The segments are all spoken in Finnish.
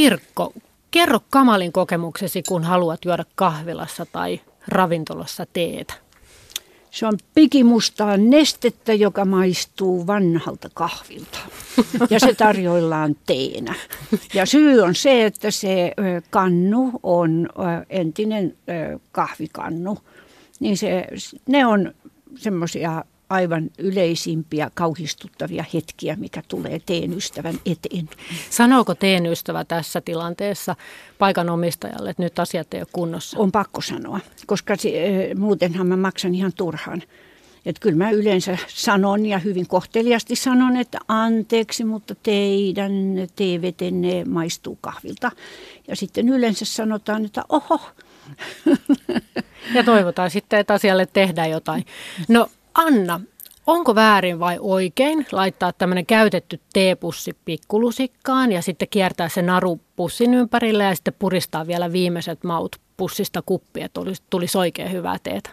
Pirkko, kerro kamalin kokemuksesi, kun haluat juoda kahvilassa tai ravintolassa teetä. Se on pikimustaa nestettä, joka maistuu vanhalta kahvilta. Ja se tarjoillaan teenä. Ja syy on se, että se kannu on entinen kahvikannu. Niin se, ne on semmoisia aivan yleisimpiä kauhistuttavia hetkiä, mikä tulee teen ystävän eteen. Sanooko teen ystävä tässä tilanteessa paikanomistajalle, että nyt asiat ei ole kunnossa? On pakko sanoa, koska se, eh, muutenhan mä maksan ihan turhaan. Että kyllä mä yleensä sanon ja hyvin kohteliasti sanon, että anteeksi, mutta teidän teevetenne maistuu kahvilta. Ja sitten yleensä sanotaan, että oho. Ja toivotaan sitten, että asialle tehdään jotain. No Anna, onko väärin vai oikein laittaa tämmöinen käytetty teepussi pikkulusikkaan ja sitten kiertää se naru pussin ympärille ja sitten puristaa vielä viimeiset maut pussista kuppi, että tulisi, tulisi oikein hyvää teetä?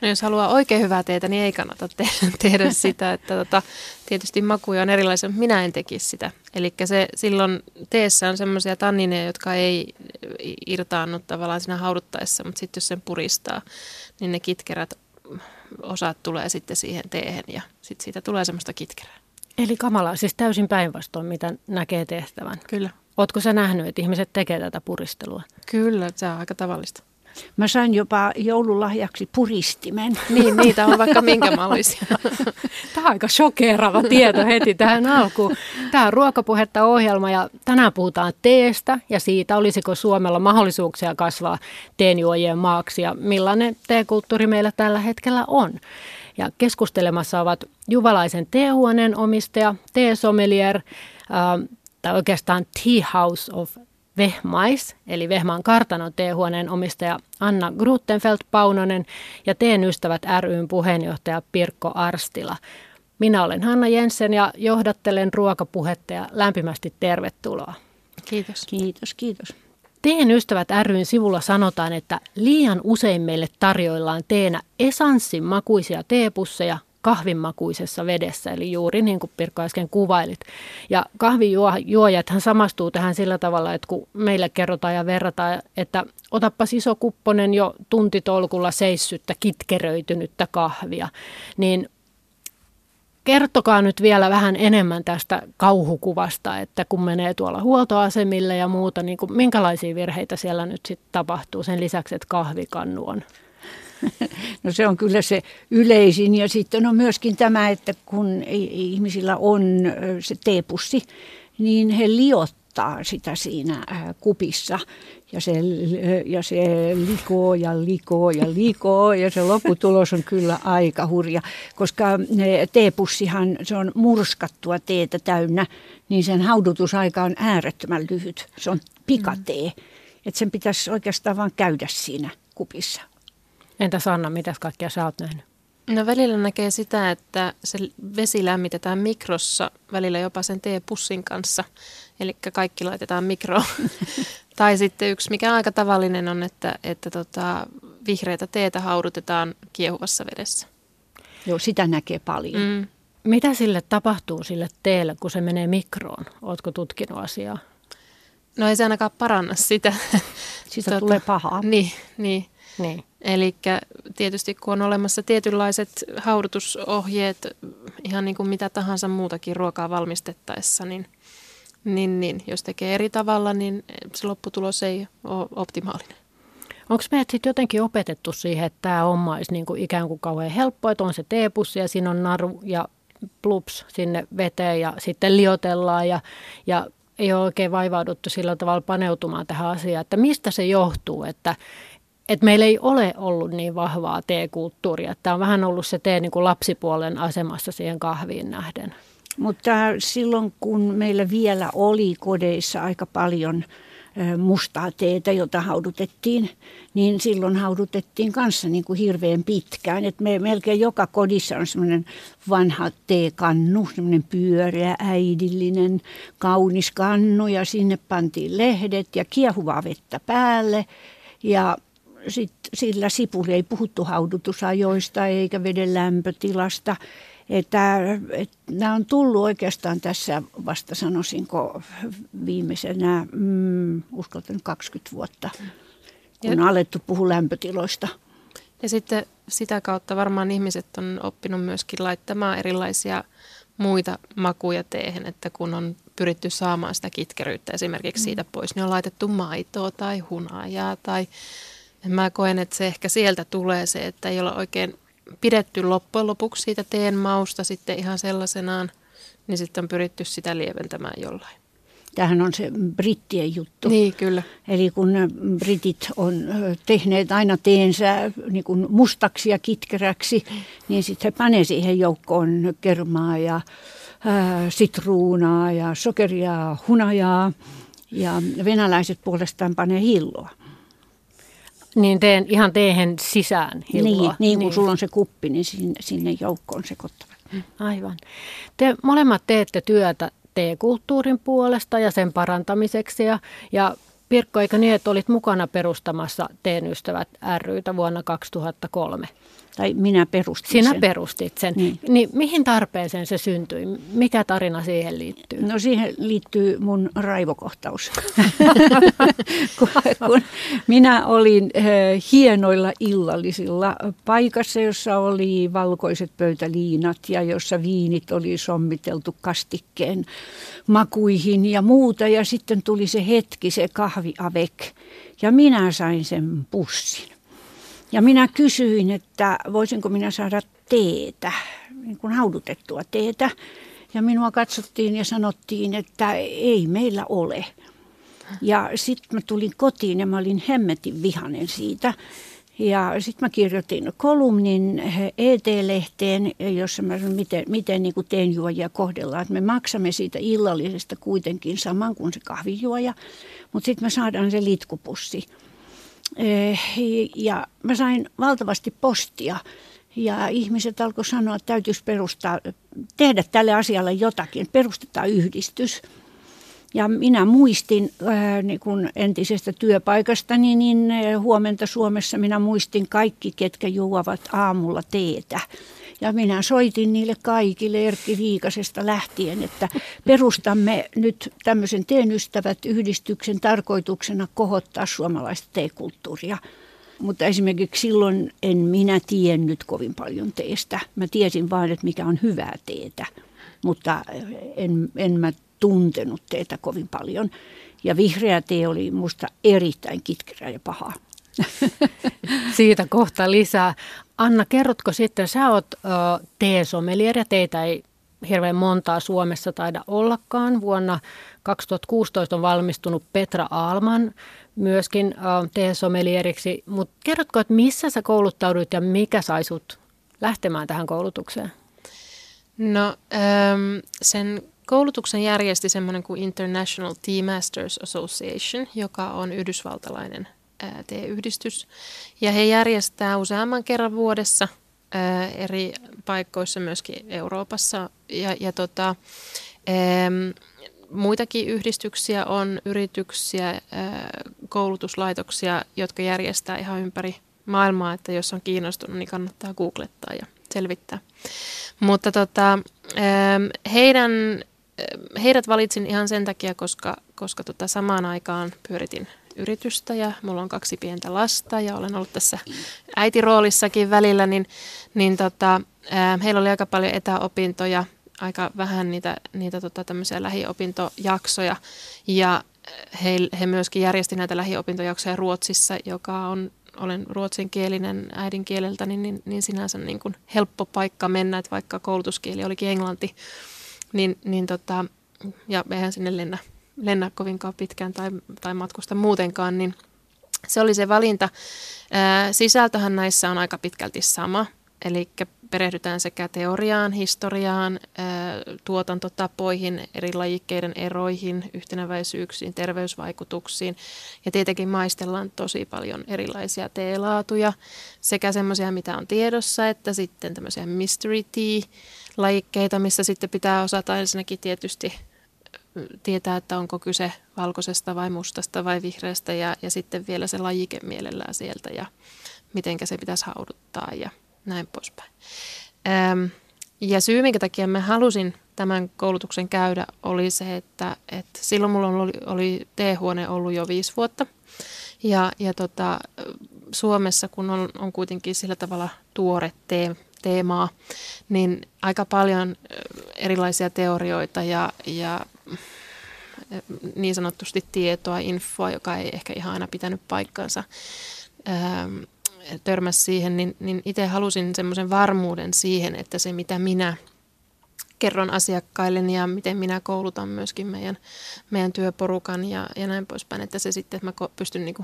No jos haluaa oikein hyvää teetä, niin ei kannata te- tehdä sitä. Että tota, tietysti makuja on erilaisia, mutta minä en tekisi sitä. Eli se silloin teessä on semmoisia tannineja, jotka ei irtaannu tavallaan siinä hauduttaessa, mutta sitten jos sen puristaa, niin ne kitkerät osat tulee sitten siihen teehen ja sitten siitä tulee semmoista kitkerää. Eli kamalaa, siis täysin päinvastoin, mitä näkee tehtävän. Kyllä. Oletko sä nähnyt, että ihmiset tekee tätä puristelua? Kyllä, se on aika tavallista. Mä sain jopa joululahjaksi puristimen. Niin, niitä on vaikka minkä mallisia. Tämä on aika shokeerava tieto heti tähän alkuun. Tämä on Ruokapuhetta ohjelma ja tänään puhutaan teestä ja siitä, olisiko Suomella mahdollisuuksia kasvaa teenjuojien maaksi ja millainen teekulttuuri meillä tällä hetkellä on. Ja keskustelemassa ovat Juvalaisen teehuoneen omistaja, teesomelier, äh, tai oikeastaan Tea House of Vehmais, eli Vehmaan kartanon teehuoneen omistaja Anna Grutenfeld Paunonen ja Teen ystävät ryn puheenjohtaja Pirkko Arstila. Minä olen Hanna Jensen ja johdattelen ruokapuhetta ja lämpimästi tervetuloa. Kiitos. Kiitos, kiitos. Teen ystävät ryn sivulla sanotaan, että liian usein meille tarjoillaan teenä esanssin makuisia teepusseja kahvinmakuisessa vedessä, eli juuri niin kuin Pirkko äsken kuvailit. Ja kahvijuojathan samastuu tähän sillä tavalla, että kun meille kerrotaan ja verrataan, että otappa iso kupponen jo tuntitolkulla seissyttä, kitkeröitynyttä kahvia, niin kertokaa nyt vielä vähän enemmän tästä kauhukuvasta, että kun menee tuolla huoltoasemille ja muuta, niin kuin minkälaisia virheitä siellä nyt sitten tapahtuu sen lisäksi, että kahvikannu on No se on kyllä se yleisin ja sitten on myöskin tämä, että kun ihmisillä on se teepussi, niin he liottaa sitä siinä kupissa ja se, ja se likoo ja likoo ja likoo ja se lopputulos on kyllä aika hurja, koska teepussihan se on murskattua teetä täynnä, niin sen haudutusaika on äärettömän lyhyt. Se on pikatee, mm. että sen pitäisi oikeastaan vain käydä siinä kupissa. Entä Sanna, mitä kaikkea sä oot nähnyt? No välillä näkee sitä, että se vesi lämmitetään mikrossa, välillä jopa sen teepussin kanssa. Eli kaikki laitetaan mikroon. tai sitten yksi, mikä aika tavallinen on, että, että tota, vihreitä teetä haudutetaan kiehuvassa vedessä. Joo, sitä näkee paljon. Mm. Mitä sille tapahtuu sille teelle, kun se menee mikroon? Oletko tutkinut asiaa? No ei se ainakaan paranna sitä. Siitä tota, tulee pahaa. Niin, niin. niin. Eli tietysti kun on olemassa tietynlaiset haudutusohjeet, ihan niin kuin mitä tahansa muutakin ruokaa valmistettaessa, niin, niin, niin jos tekee eri tavalla, niin se lopputulos ei ole optimaalinen. Onko meidät sitten jotenkin opetettu siihen, että tämä homma olisi niin kuin ikään kuin kauhean helppo, että on se teepussi ja siinä on naru ja plups sinne veteen ja sitten liotellaan ja, ja ei ole oikein vaivauduttu sillä tavalla paneutumaan tähän asiaan, että mistä se johtuu, että, että meillä ei ole ollut niin vahvaa teekulttuuria. Tämä on vähän ollut se tee niin kuin lapsipuolen asemassa siihen kahviin nähden. Mutta silloin kun meillä vielä oli kodeissa aika paljon mustaa teetä, jota haudutettiin, niin silloin haudutettiin kanssa niin kuin hirveän pitkään. Et me, melkein joka kodissa on semmoinen vanha teekannu, semmoinen pyöreä, äidillinen, kaunis kannu ja sinne pantiin lehdet ja kiehuvaa vettä päälle. Ja sit sillä sipuli ei puhuttu haudutusajoista eikä veden lämpötilasta. Että, että nämä on tullut oikeastaan tässä vasta sanoisinko viimeisenä, mm, uskaltan 20 vuotta, kun on alettu puhua lämpötiloista. Ja sitten sitä kautta varmaan ihmiset on oppinut myöskin laittamaan erilaisia muita makuja teehen, että kun on pyritty saamaan sitä kitkeryyttä esimerkiksi siitä pois, niin on laitettu maitoa tai hunajaa tai mä koen, että se ehkä sieltä tulee se, että ei ole oikein pidetty loppujen lopuksi siitä teen mausta sitten ihan sellaisenaan, niin sitten on pyritty sitä lieventämään jollain. Tämähän on se brittien juttu. Niin, kyllä. Eli kun britit on tehneet aina teensä niin kuin mustaksi ja kitkeräksi, niin sitten he panee siihen joukkoon kermaa ja ää, sitruunaa ja sokeria, hunajaa. Ja venäläiset puolestaan panee hilloa. Niin teen ihan teehen sisään hilloa. Niin, niin kun niin. sulla on se kuppi, niin sinne, sinne joukkoon sekoittavat. Aivan. Te molemmat teette työtä teekulttuurin puolesta ja sen parantamiseksi. Ja, ja Pirkko, eikö niin, että olit mukana perustamassa Teen ystävät rytä vuonna 2003? Tai minä perustin Sinä sen. perustit sen. Niin. niin mihin tarpeeseen se syntyi? Mikä tarina siihen liittyy? No siihen liittyy mun raivokohtaus. kun, kun minä olin äh, hienoilla illallisilla paikassa, jossa oli valkoiset pöytäliinat ja jossa viinit oli sommiteltu kastikkeen makuihin ja muuta. Ja sitten tuli se hetki, se kahvi avec. Ja minä sain sen pussin. Ja minä kysyin, että voisinko minä saada teetä, niin kuin haudutettua teetä. Ja minua katsottiin ja sanottiin, että ei meillä ole. Ja sitten mä tulin kotiin ja mä olin hemmetin vihanen siitä. Ja sitten mä kirjoitin kolumnin ET-lehteen, jossa mä sanon, miten, miten niin teenjuojia kohdellaan. Että me maksamme siitä illallisesta kuitenkin saman kuin se kahvijuoja, mutta sitten me saadaan se litkupussi. Eh, ja mä sain valtavasti postia ja ihmiset alkoi sanoa, että täytyisi perustaa, tehdä tälle asialle jotakin, perustetaan yhdistys. Ja minä muistin äh, niin kun entisestä työpaikastani, niin äh, huomenta Suomessa minä muistin kaikki, ketkä juovat aamulla teetä. Ja minä soitin niille kaikille Erkki Viikasesta lähtien, että perustamme nyt tämmöisen Teen ystävät yhdistyksen tarkoituksena kohottaa suomalaista teekulttuuria. Mutta esimerkiksi silloin en minä tiennyt kovin paljon teestä. Mä tiesin vain, että mikä on hyvää teetä, mutta en, en mä tuntenut teetä kovin paljon. Ja vihreä tee oli musta erittäin kitkerä ja paha. Siitä kohta lisää. Anna, kerrotko sitten, sä oot teesomelier ja teitä ei hirveän montaa Suomessa taida ollakaan. Vuonna 2016 on valmistunut Petra Aalman myöskin uh, teesomelieriksi. Mutta kerrotko, että missä sä kouluttauduit ja mikä sai sut lähtemään tähän koulutukseen? No ähm, sen koulutuksen järjesti semmoinen kuin International Tea Masters Association, joka on yhdysvaltalainen T-yhdistys. Ja he järjestää useamman kerran vuodessa eri paikoissa myöskin Euroopassa. Ja, ja tota, muitakin yhdistyksiä on, yrityksiä, koulutuslaitoksia, jotka järjestää ihan ympäri maailmaa, että jos on kiinnostunut, niin kannattaa googlettaa ja selvittää. Mutta tota, heidän, heidät valitsin ihan sen takia, koska, koska tota samaan aikaan pyöritin yritystä ja mulla on kaksi pientä lasta ja olen ollut tässä äitiroolissakin välillä, niin, niin tota, heillä oli aika paljon etäopintoja, aika vähän niitä, niitä tota, tämmöisiä lähiopintojaksoja. Ja he, he myöskin järjesti näitä lähiopintojaksoja Ruotsissa, joka on olen ruotsinkielinen äidinkieleltä, niin, niin, niin sinänsä niin kuin helppo paikka mennä, että vaikka koulutuskieli olikin englanti, niin, niin tota, ja eihän sinne lennä lennä kovinkaan pitkään tai, tai matkusta muutenkaan, niin se oli se valinta. Sisältöhän näissä on aika pitkälti sama, eli perehdytään sekä teoriaan, historiaan, tuotantotapoihin, eri lajikkeiden eroihin, yhtenäväisyyksiin, terveysvaikutuksiin. Ja tietenkin maistellaan tosi paljon erilaisia teelaatuja, sekä semmoisia, mitä on tiedossa, että sitten tämmöisiä mystery tea-lajikkeita, missä sitten pitää osata ensinnäkin tietysti tietää, että onko kyse valkoisesta vai mustasta vai vihreästä ja, ja sitten vielä se lajike mielellään sieltä ja miten se pitäisi hauduttaa ja näin poispäin. Ähm, ja syy, minkä takia mä halusin tämän koulutuksen käydä, oli se, että, että silloin mulla oli, oli T-huone ollut jo viisi vuotta. Ja, ja tota, Suomessa, kun on, on kuitenkin sillä tavalla tuore te, teemaa, niin aika paljon erilaisia teorioita ja, ja niin sanotusti tietoa, infoa, joka ei ehkä ihan aina pitänyt paikkansa, törmäsi siihen, niin, niin itse halusin semmoisen varmuuden siihen, että se mitä minä kerron asiakkaille ja miten minä koulutan myöskin meidän, meidän työporukan ja, ja näin poispäin, että se sitten, että mä pystyn niin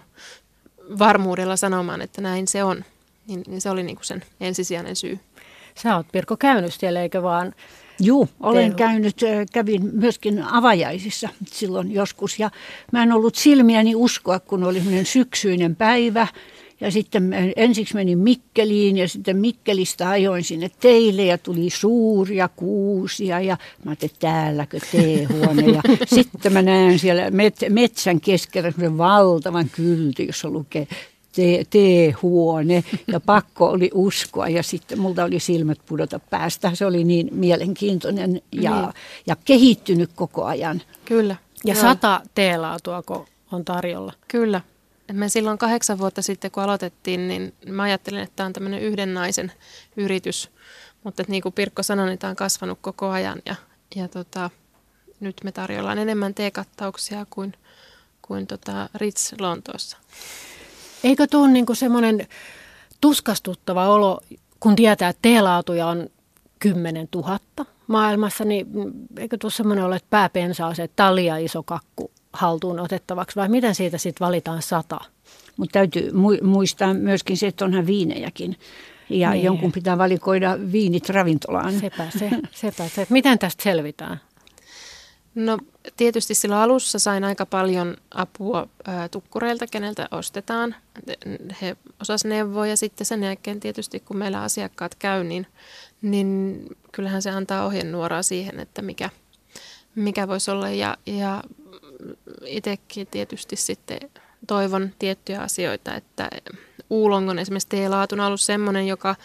varmuudella sanomaan, että näin se on, niin, niin se oli niin sen ensisijainen syy. Sä oot Pirko käynyt siellä, eikö vaan? Joo, olen Tehu. käynyt, kävin myöskin avajaisissa silloin joskus ja mä en ollut silmiäni uskoa, kun oli syksyinen päivä ja sitten ensiksi menin Mikkeliin ja sitten Mikkelistä ajoin sinne teille ja tuli suuria kuusia ja mä ajattelin, että täälläkö teehuone. Ja sitten mä näen siellä metsän keskellä semmoisen valtavan kylti, jossa lukee teehuone ja pakko oli uskoa ja sitten multa oli silmät pudota päästä. Se oli niin mielenkiintoinen ja, niin. ja kehittynyt koko ajan. Kyllä. Ja Joo. sata teelaatuako on tarjolla? Kyllä. Me silloin kahdeksan vuotta sitten, kun aloitettiin, niin mä ajattelin, että tämä on tämmöinen yhden naisen yritys. Mutta niin kuin Pirkko sanoi, niin tämä on kasvanut koko ajan ja, ja tota, nyt me tarjoillaan enemmän teekattauksia kuin, kuin tota Ritz Lontoossa. Eikö tuo niin semmoinen tuskastuttava olo, kun tietää, että teelaatuja on 10 000 maailmassa, niin eikö tuossa semmoinen ole, että pääpensaa se, että talia iso kakku haltuun otettavaksi vai miten siitä sitten valitaan sata? Mutta täytyy muistaa myöskin se, että onhan viinejäkin. Ja niin. jonkun pitää valikoida viinit ravintolaan. Sepä se, sepä se. Miten tästä selvitään? No tietysti silloin alussa sain aika paljon apua ää, tukkureilta, keneltä ostetaan. He osas neuvoa ja sitten sen jälkeen tietysti kun meillä asiakkaat käy, niin, niin kyllähän se antaa ohjenuoraa siihen, että mikä, mikä voisi olla. Ja, ja itsekin tietysti sitten toivon tiettyjä asioita, että uulongon esimerkiksi teelaatun on ollut semmoinen, joka,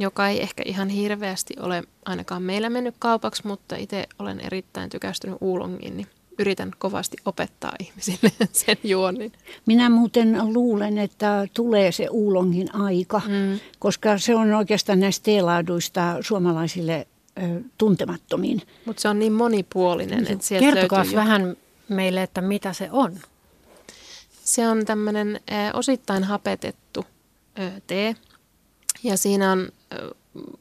joka ei ehkä ihan hirveästi ole ainakaan meillä mennyt kaupaksi, mutta itse olen erittäin tykästynyt uulongiin, niin yritän kovasti opettaa ihmisille sen juonnin. Minä muuten luulen, että tulee se uulongin aika, mm. koska se on oikeastaan näistä teelaaduista suomalaisille ö, tuntemattomiin. Mutta se on niin monipuolinen, että sieltä Kertokaa vähän meille, että mitä se on. Se on tämmöinen osittain hapetettu tee. Ja siinä on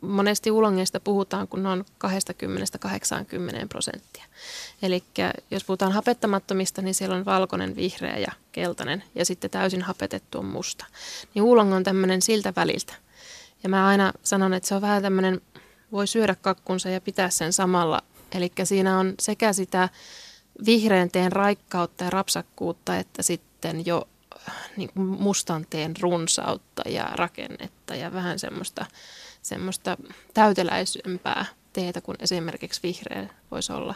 monesti ulongeista puhutaan, kun ne on 20-80 prosenttia. Eli jos puhutaan hapettamattomista, niin siellä on valkoinen, vihreä ja keltainen ja sitten täysin hapetettu on musta. Niin uulong on tämmöinen siltä väliltä. Ja mä aina sanon, että se on vähän tämmöinen, voi syödä kakkunsa ja pitää sen samalla. Eli siinä on sekä sitä vihreän teen raikkautta ja rapsakkuutta, että sitten jo niin mustan teen runsautta ja rakennetta ja vähän semmoista, semmoista täyteläisempää teetä kuin esimerkiksi vihreä voisi olla.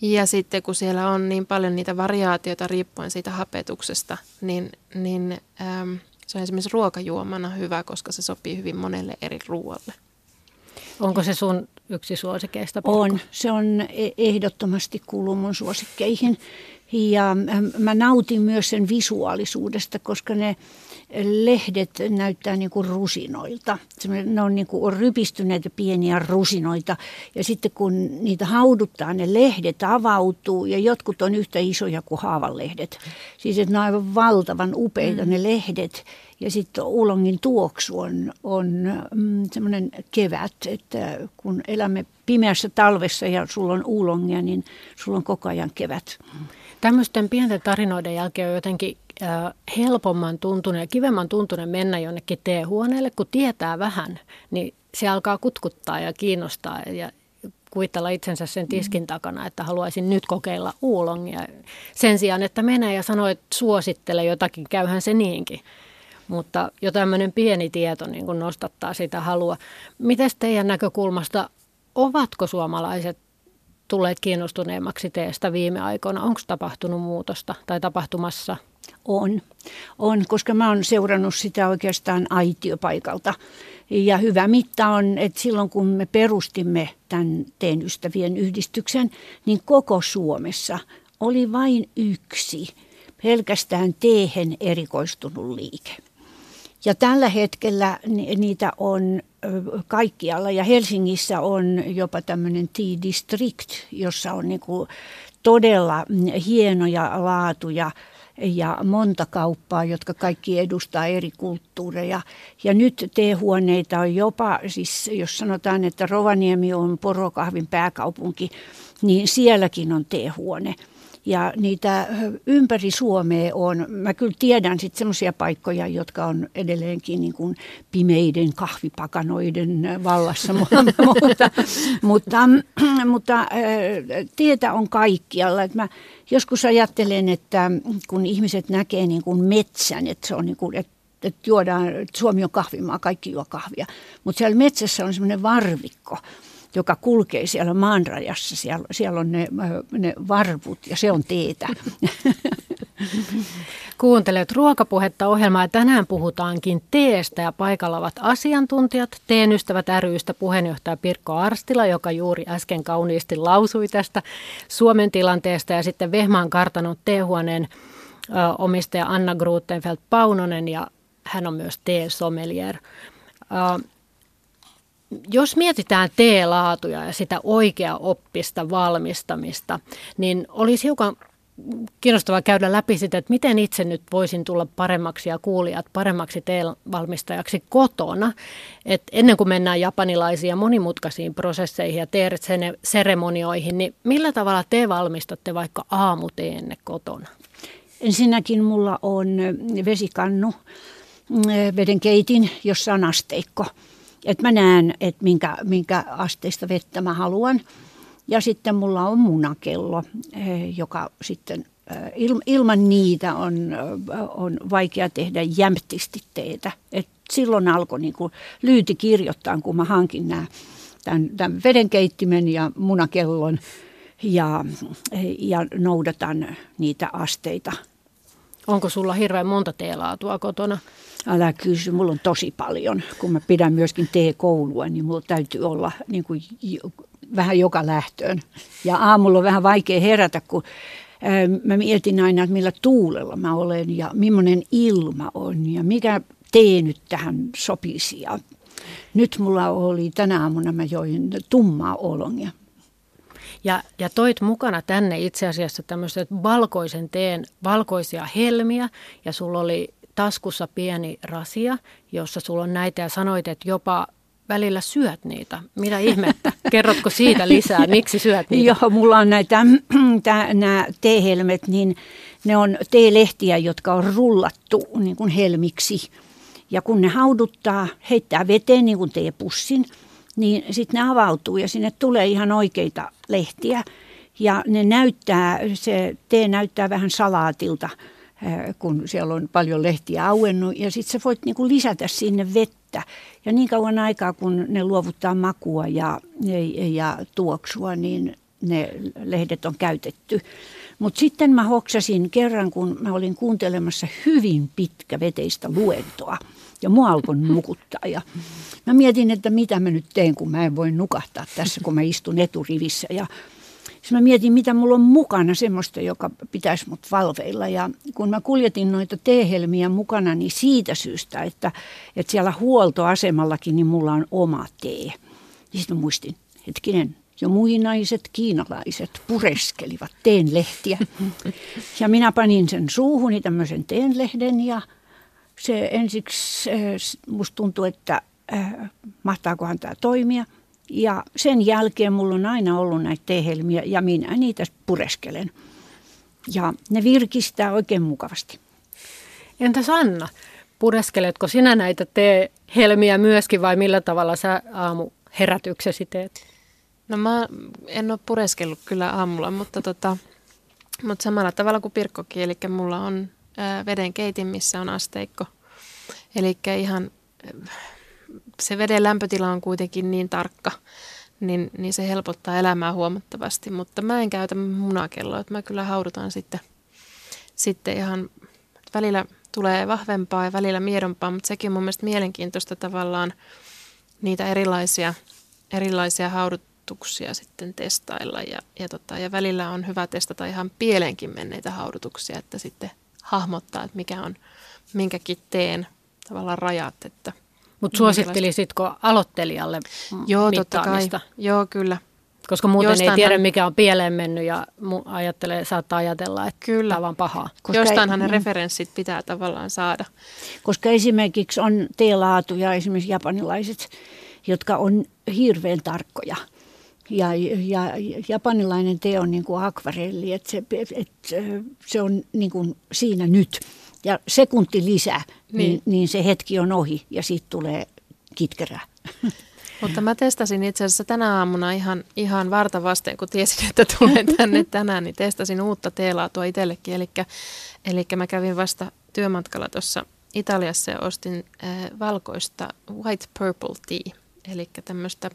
Ja sitten kun siellä on niin paljon niitä variaatioita riippuen siitä hapetuksesta, niin, niin äm, se on esimerkiksi ruokajuomana hyvä, koska se sopii hyvin monelle eri ruoalle. Onko se sun yksi suosikeista? On. Se on e- ehdottomasti kuuluu mun suosikkeihin. Ja ähm, mä nautin myös sen visuaalisuudesta, koska ne lehdet näyttää niin kuin rusinoilta. Ne on niin kuin rypistyneitä pieniä rusinoita. Ja sitten kun niitä hauduttaa, ne lehdet avautuu ja jotkut on yhtä isoja kuin haavanlehdet. Siis että ne on aivan valtavan upeita mm. ne lehdet. Ja sitten Uulongin tuoksu on, on mm, semmoinen kevät, että kun elämme pimeässä talvessa ja sulla on uulongia, niin sulla on koko ajan kevät. Tämmöisten pienten tarinoiden jälkeen on jotenkin äh, helpomman tuntuneen ja kivemman tuntuneen mennä jonnekin teehuoneelle, kun tietää vähän, niin se alkaa kutkuttaa ja kiinnostaa ja kuvitella itsensä sen tiskin takana, että haluaisin nyt kokeilla uulongia. Sen sijaan, että menee ja sanoo, että suosittele jotakin, käyhän se niinkin. Mutta jo tämmöinen pieni tieto niin kuin nostattaa sitä halua. Miten teidän näkökulmasta, ovatko suomalaiset tulleet kiinnostuneemmaksi teestä viime aikoina? Onko tapahtunut muutosta tai tapahtumassa? On, on, koska mä oon seurannut sitä oikeastaan aitiopaikalta. Ja hyvä mitta on, että silloin kun me perustimme tämän Teen ystävien yhdistyksen, niin koko Suomessa oli vain yksi pelkästään teehen erikoistunut liike. Ja tällä hetkellä niitä on kaikkialla ja Helsingissä on jopa tämmöinen T-district, jossa on niin kuin todella hienoja laatuja ja monta kauppaa, jotka kaikki edustaa eri kulttuureja. Ja nyt teehuoneita on jopa, siis jos sanotaan, että Rovaniemi on porokahvin pääkaupunki, niin sielläkin on teehuone. Ja niitä ympäri Suomea on, mä kyllä tiedän sitten semmoisia paikkoja, jotka on edelleenkin niin kuin pimeiden kahvipakanoiden vallassa, mutta, mutta, mutta tietä on kaikkialla. Et mä joskus ajattelen, että kun ihmiset näkee niin kuin metsän, että se on niin kuin, että että juodaan, että Suomi on kahvimaa, kaikki juo kahvia. Mutta siellä metsässä on semmoinen varvikko, joka kulkee siellä maanrajassa. Siellä, siellä on ne, ne varvut ja se on teetä. Kuuntelet ruokapuhetta ohjelmaa ja tänään puhutaankin teestä ja paikalla ovat asiantuntijat. Teen ystävät rystä puheenjohtaja Pirkko Arstila, joka juuri äsken kauniisti lausui tästä Suomen tilanteesta ja sitten Vehmaan kartanon teehuoneen omistaja Anna Grutenfeld Paunonen ja hän on myös tee-sommelier jos mietitään T-laatuja ja sitä oikea oppista valmistamista, niin olisi hiukan kiinnostavaa käydä läpi sitä, että miten itse nyt voisin tulla paremmaksi ja kuulijat paremmaksi T-valmistajaksi kotona. Et ennen kuin mennään japanilaisiin ja monimutkaisiin prosesseihin ja seremonioihin, niin millä tavalla te valmistatte vaikka aamuteenne kotona? Ensinnäkin mulla on vesikannu, veden keitin, jossa on asteikko – että mä näen, että minkä, minkä asteista vettä mä haluan. Ja sitten mulla on munakello, eh, joka sitten eh, ilman niitä on, eh, on vaikea tehdä jämptisti teetä. Et silloin alkoi niin kuin lyyti kirjoittaa, kun mä hankin nämä, tämän, tämän vedenkeittimen ja munakellon ja, ja noudatan niitä asteita. Onko sulla hirveän monta teelaatua kotona? Älä kysy, mulla on tosi paljon. Kun mä pidän myöskin T-koulua, niin mulla täytyy olla niin kuin, vähän joka lähtöön. Ja aamulla on vähän vaikea herätä, kun mä mietin aina, että millä tuulella mä olen ja millainen ilma on ja mikä tee nyt tähän sopisi. Ja nyt mulla oli tänä aamuna, mä join tummaa olongia. Ja, ja toit mukana tänne itse asiassa tämmöiset valkoisen teen, valkoisia helmiä ja sulla oli taskussa pieni rasia, jossa sulla on näitä ja sanoit, että jopa välillä syöt niitä. Mitä ihmettä? Kerrotko siitä lisää? Miksi syöt niitä? Joo, mulla on näitä nämä teehelmet, niin ne on teelehtiä, jotka on rullattu niin kuin helmiksi. Ja kun ne hauduttaa, heittää veteen niin kuin teepussin, niin sitten ne avautuu ja sinne tulee ihan oikeita lehtiä. Ja ne näyttää, se tee näyttää vähän salaatilta – kun siellä on paljon lehtiä auennut. Ja sitten sä voit niinku lisätä sinne vettä. Ja niin kauan aikaa, kun ne luovuttaa makua ja, ja, ja tuoksua, niin ne lehdet on käytetty. Mutta sitten mä hoksasin kerran, kun mä olin kuuntelemassa hyvin pitkä veteistä luentoa. Ja mua alkoi nukuttaa. Ja mä mietin, että mitä mä nyt teen, kun mä en voi nukahtaa tässä, kun mä istun eturivissä. Ja sitten mä mietin, mitä mulla on mukana semmoista, joka pitäisi mut valveilla. Ja kun mä kuljetin noita teehelmiä mukana, niin siitä syystä, että, että siellä huoltoasemallakin niin mulla on oma tee. Niin sitten mä muistin, hetkinen, jo muinaiset kiinalaiset pureskelivat teenlehtiä. Ja minä panin sen suuhuni tämmöisen teenlehden ja se ensiksi äh, musta tuntui, että äh, mahtaakohan tämä toimia – ja sen jälkeen mulla on aina ollut näitä tehelmiä ja minä niitä pureskelen. Ja ne virkistää oikein mukavasti. Entä Sanna, pureskeletko sinä näitä tehelmiä myöskin vai millä tavalla sä aamu herätyksesi teet? No mä en ole pureskellut kyllä aamulla, mutta, tota, mutta samalla tavalla kuin Pirkkokin, eli mulla on veden keitin, missä on asteikko. Eli ihan se veden lämpötila on kuitenkin niin tarkka, niin, niin se helpottaa elämää huomattavasti. Mutta mä en käytä munakelloa, että mä kyllä haudutan sitten, sitten ihan välillä tulee vahvempaa ja välillä miedompaa, mutta sekin on mun mielestä mielenkiintoista tavallaan niitä erilaisia, erilaisia haudutuksia sitten testailla ja, ja, tota, ja välillä on hyvä testata ihan pieleenkin menneitä haudutuksia, että sitten hahmottaa, että mikä on minkäkin teen tavallaan rajat. Että Mutta suosittelisitko aloittelijalle Joo, totta kai. Joo, kyllä. Koska muuten Jostainhan... ei tiedä, mikä on pieleen mennyt ja ajattelee, saattaa ajatella, että Kyllä. tämä on vaan pahaa. Koska Jostainhan ei, ne referenssit pitää tavallaan saada. Koska esimerkiksi on teelaatuja, esimerkiksi japanilaiset, jotka on hirveän tarkkoja. Ja, ja japanilainen tee on niin kuin akvarelli, että se, että se on niin kuin siinä nyt. Ja sekunti lisää, niin, niin, niin se hetki on ohi ja siitä tulee kitkerää. Mutta mä testasin itse asiassa tänä aamuna ihan, ihan varta vasten, kun tiesin, että tulen tänne tänään, niin testasin uutta teelaatua itsellekin. Eli, eli mä kävin vasta työmatkalla tuossa Italiassa ja ostin äh, valkoista white purple tea. Eli tämmöistä,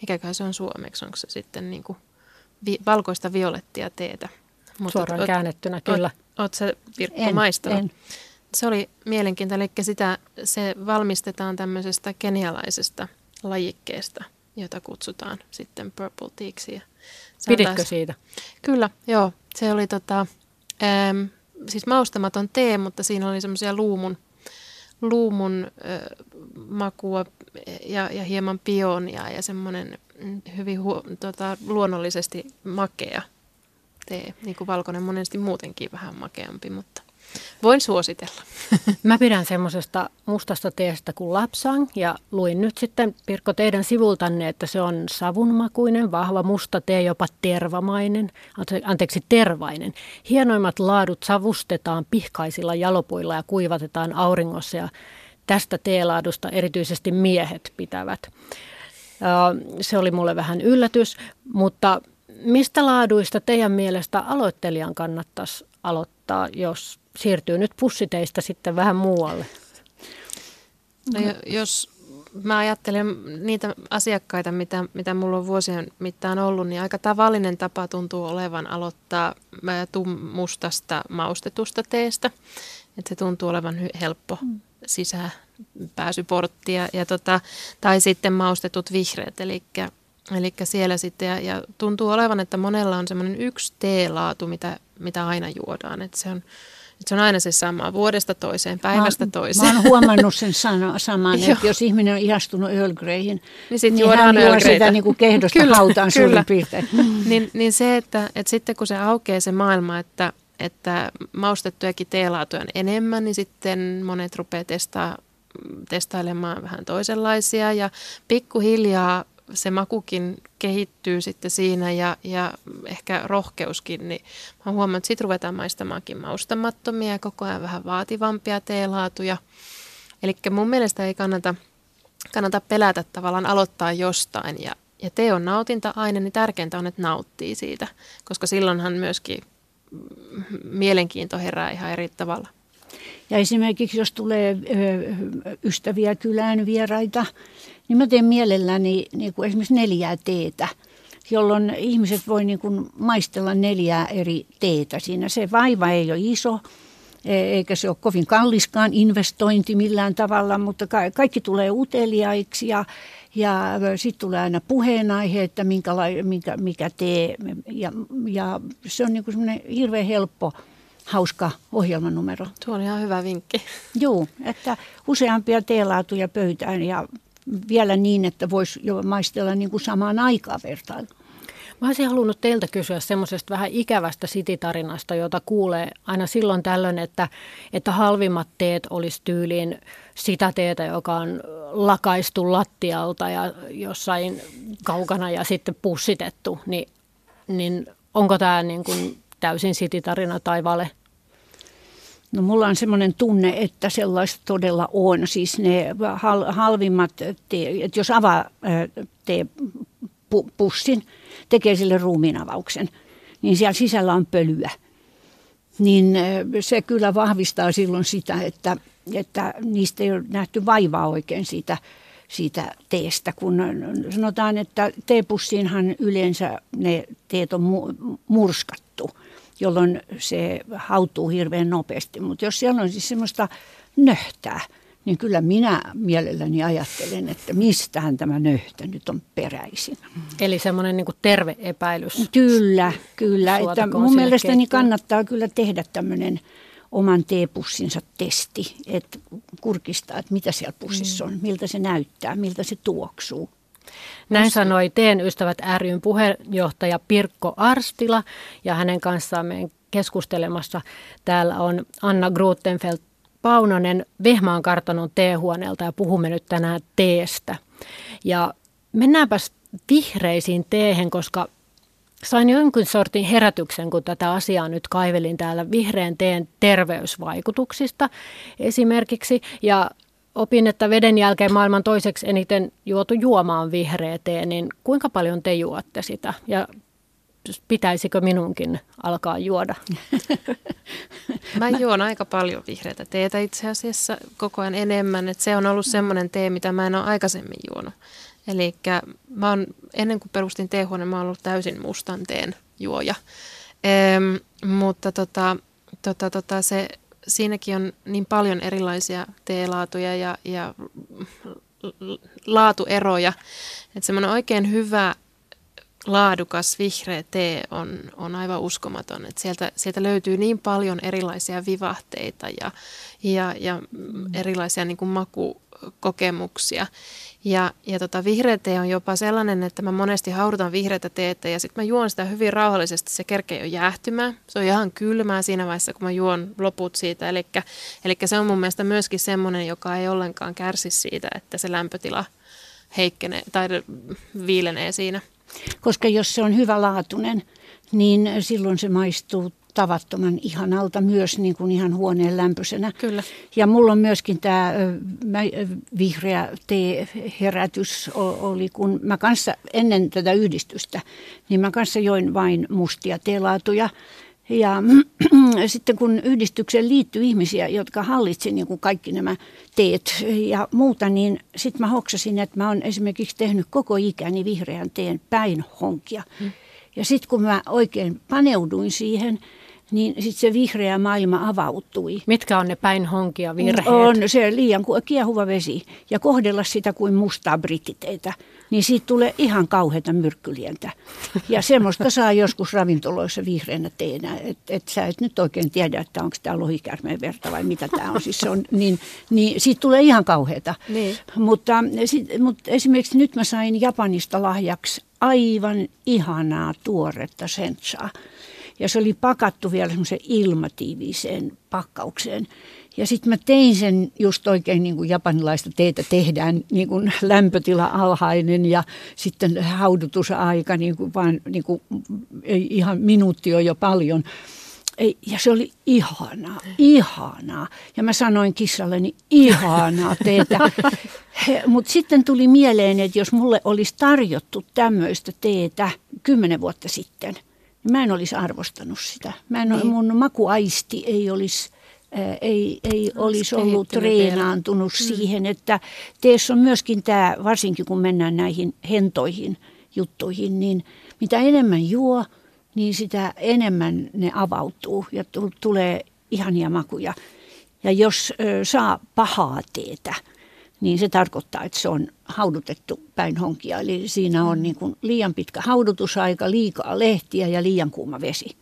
mikäkään se on suomeksi, onko se sitten niin kuin vi, valkoista violettia teetä. Mutta Suoraan oot, käännettynä, kyllä. Oot, se Virkko maistanut? En. Se oli mielenkiintoinen, eli sitä, se valmistetaan tämmöisestä kenialaisesta lajikkeesta, jota kutsutaan sitten purple teaksi. Piditkö taas, siitä? Kyllä, joo. Se oli tota, äm, siis maustamaton tee, mutta siinä oli semmoisia luumun, luumun makua ja, ja hieman pionia ja semmoinen hyvin hu, tota, luonnollisesti makea tee. Niin kuin valkoinen monesti muutenkin vähän makeampi, mutta Voin suositella. Mä pidän semmoisesta mustasta teestä kuin lapsang ja luin nyt sitten Pirkko teidän sivultanne, että se on savunmakuinen, vahva musta tee, jopa tervamainen, anteeksi tervainen. Hienoimmat laadut savustetaan pihkaisilla jalopuilla ja kuivatetaan auringossa ja tästä teelaadusta erityisesti miehet pitävät. Se oli mulle vähän yllätys, mutta mistä laaduista teidän mielestä aloittelijan kannattaisi aloittaa, jos siirtyy nyt pussiteistä sitten vähän muualle? No, jos mä ajattelen niitä asiakkaita, mitä, mitä mulla on vuosien mittaan ollut, niin aika tavallinen tapa tuntuu olevan aloittaa mustasta maustetusta teestä. Että se tuntuu olevan helppo mm. sisäpääsyportti. Ja, ja tota, tai sitten maustetut vihreät, eli Eli siellä sitten, ja, ja tuntuu olevan, että monella on semmoinen yksi teelaatu, mitä, mitä aina juodaan. Että se on, se on aina se sama, vuodesta toiseen, päivästä mä, toiseen. Mä oon huomannut sen sano, saman, että jos ihminen on ihastunut Earl Greyhin, niin, sit niin hän juo sitä niin kuin kehdosta kyllä, hautaan kyllä. suurin piirtein. niin, niin se, että, että sitten kun se aukeaa se maailma, että, että maustettujakin teelaatuja on enemmän, niin sitten monet rupeaa testaa, testailemaan vähän toisenlaisia ja pikkuhiljaa se makukin kehittyy sitten siinä ja, ja ehkä rohkeuskin, niin mä huomaan, että sitten ruvetaan maistamaankin maustamattomia ja koko ajan vähän vaativampia teelaatuja. Eli mun mielestä ei kannata, kannata pelätä tavallaan aloittaa jostain ja, ja tee on nautinta-aine, niin tärkeintä on, että nauttii siitä, koska silloinhan myöskin mielenkiinto herää ihan eri tavalla. Ja esimerkiksi jos tulee ystäviä kylään vieraita, niin mä teen mielelläni niin kuin esimerkiksi neljää teetä, jolloin ihmiset voi niin kuin maistella neljää eri teetä siinä. Se vaiva ei ole iso, e, eikä se ole kovin kalliskaan investointi millään tavalla, mutta kaikki tulee uteliaiksi ja, ja sitten tulee aina puheenaihe, että minkä, mikä, mikä tee. Ja, ja se on niin kuin hirveän helppo hauska ohjelmanumero. Tuo on ihan hyvä vinkki. Joo, että useampia teelaatuja pöytään ja vielä niin, että voisi jo maistella niin kuin samaan aikaan vertailla. Mä olisin halunnut teiltä kysyä semmoisesta vähän ikävästä sititarinasta, jota kuulee aina silloin tällöin, että, että halvimmat teet olisi tyyliin sitä teetä, joka on lakaistu lattialta ja jossain kaukana ja sitten pussitettu. Niin, niin onko tämä niin kuin täysin sititarina tai vale? No mulla on semmoinen tunne, että sellaista todella on. Siis ne hal, halvimmat, te, että jos avaa te pussin, tekee sille ruumiinavauksen, niin siellä sisällä on pölyä. Niin se kyllä vahvistaa silloin sitä, että, että niistä ei ole nähty vaivaa oikein siitä, siitä teestä, kun sanotaan, että teepussiinhan yleensä ne teet on murskattu jolloin se hautuu hirveän nopeasti. Mutta jos siellä on siis semmoista nöhtää, niin kyllä minä mielelläni ajattelen, että mistähän tämä nöhtä nyt on peräisin. Eli semmoinen niin terve epäilys. Kyllä, kyllä. Että mun mielestäni kannattaa kyllä tehdä tämmöinen oman teepussinsa testi, että kurkistaa, että mitä siellä pussissa on, miltä se näyttää, miltä se tuoksuu. Näin sanoi Teen ystävät ryn puheenjohtaja Pirkko Arstila ja hänen kanssaan meidän keskustelemassa täällä on Anna Grutenfeld Paunonen Vehmaan kartanon teehuoneelta ja puhumme nyt tänään teestä. Ja mennäänpäs vihreisiin teehen, koska sain jonkin sortin herätyksen, kun tätä asiaa nyt kaivelin täällä vihreän teen terveysvaikutuksista esimerkiksi. Ja opin, että veden jälkeen maailman toiseksi eniten juotu juoma on vihreä tee, niin kuinka paljon te juotte sitä? Ja pitäisikö minunkin alkaa juoda? Mä juon aika paljon vihreätä teetä itse asiassa koko ajan enemmän. Että se on ollut semmoinen tee, mitä mä en ole aikaisemmin juonut. Eli ennen kuin perustin teehuone, mä oon ollut täysin mustan teen juoja. Ehm, mutta tota, tota, tota, se, siinäkin on niin paljon erilaisia teelaatuja ja, ja laatueroja, että semmoinen oikein hyvä laadukas vihreä tee on, on aivan uskomaton. Että sieltä, sieltä löytyy niin paljon erilaisia vivahteita ja, ja, ja erilaisia niin kuin makukokemuksia. Ja, ja tota, vihreä tee on jopa sellainen, että mä monesti haudutan vihreätä teetä ja sitten mä juon sitä hyvin rauhallisesti. Se kerkee jo jäähtymään. Se on ihan kylmää siinä vaiheessa, kun mä juon loput siitä. Eli se on mun mielestä myöskin semmoinen, joka ei ollenkaan kärsi siitä, että se lämpötila heikkenee tai viilenee siinä. Koska jos se on hyvälaatuinen, niin silloin se maistuu tavattoman ihanalta myös niin kuin ihan huoneen lämpöisenä. Kyllä. Ja mulla on myöskin tämä vihreä tee-herätys oli, kun mä kanssa ennen tätä yhdistystä, niin mä kanssa join vain mustia teelaatuja. Ja sitten kun yhdistykseen liittyy ihmisiä, jotka hallitsivat niin kuin kaikki nämä teet ja muuta, niin sitten mä hoksasin, että mä oon esimerkiksi tehnyt koko ikäni vihreän teen päinhonkia. Hmm. Ja sitten kun mä oikein paneuduin siihen, niin sitten se vihreä maailma avautui. Mitkä on ne päin honkia virheet? On se liian kiehuva vesi ja kohdella sitä kuin mustaa brittiteitä, niin siitä tulee ihan kauheita myrkkylientä. Ja semmoista saa joskus ravintoloissa vihreänä teenä, että et sä et nyt oikein tiedä, että onko tämä lohikärmeen verta vai mitä tämä on. Siis se on niin, niin siitä tulee ihan kauheita. Niin. Mutta, sit, mutta esimerkiksi nyt mä sain Japanista lahjaksi aivan ihanaa tuoretta senssaa ja se oli pakattu vielä semmoiseen ilmatiiviseen pakkaukseen. Ja sitten mä tein sen just oikein niin kuin japanilaista teetä tehdään, niin kuin lämpötila alhainen ja sitten haudutusaika, niin kuin vaan niin kuin, ei ihan minuutti on jo paljon. Ja se oli ihanaa, ihanaa. Ja mä sanoin kissalleni, ihanaa teetä. Mutta sitten tuli mieleen, että jos mulle olisi tarjottu tämmöistä teetä kymmenen vuotta sitten – Mä en olisi arvostanut sitä. Mä en, niin. Mun makuaisti ei olisi, ei, ei olisi ollut treenaantunut vielä. Mm. siihen, että teessä on myöskin tämä, varsinkin kun mennään näihin hentoihin juttuihin, niin mitä enemmän juo, niin sitä enemmän ne avautuu ja tulee ihania makuja. Ja jos ö, saa pahaa teetä, niin se tarkoittaa, että se on haudutettu päin honkia. Eli siinä on niin kuin liian pitkä haudutusaika, liikaa lehtiä ja liian kuuma vesi.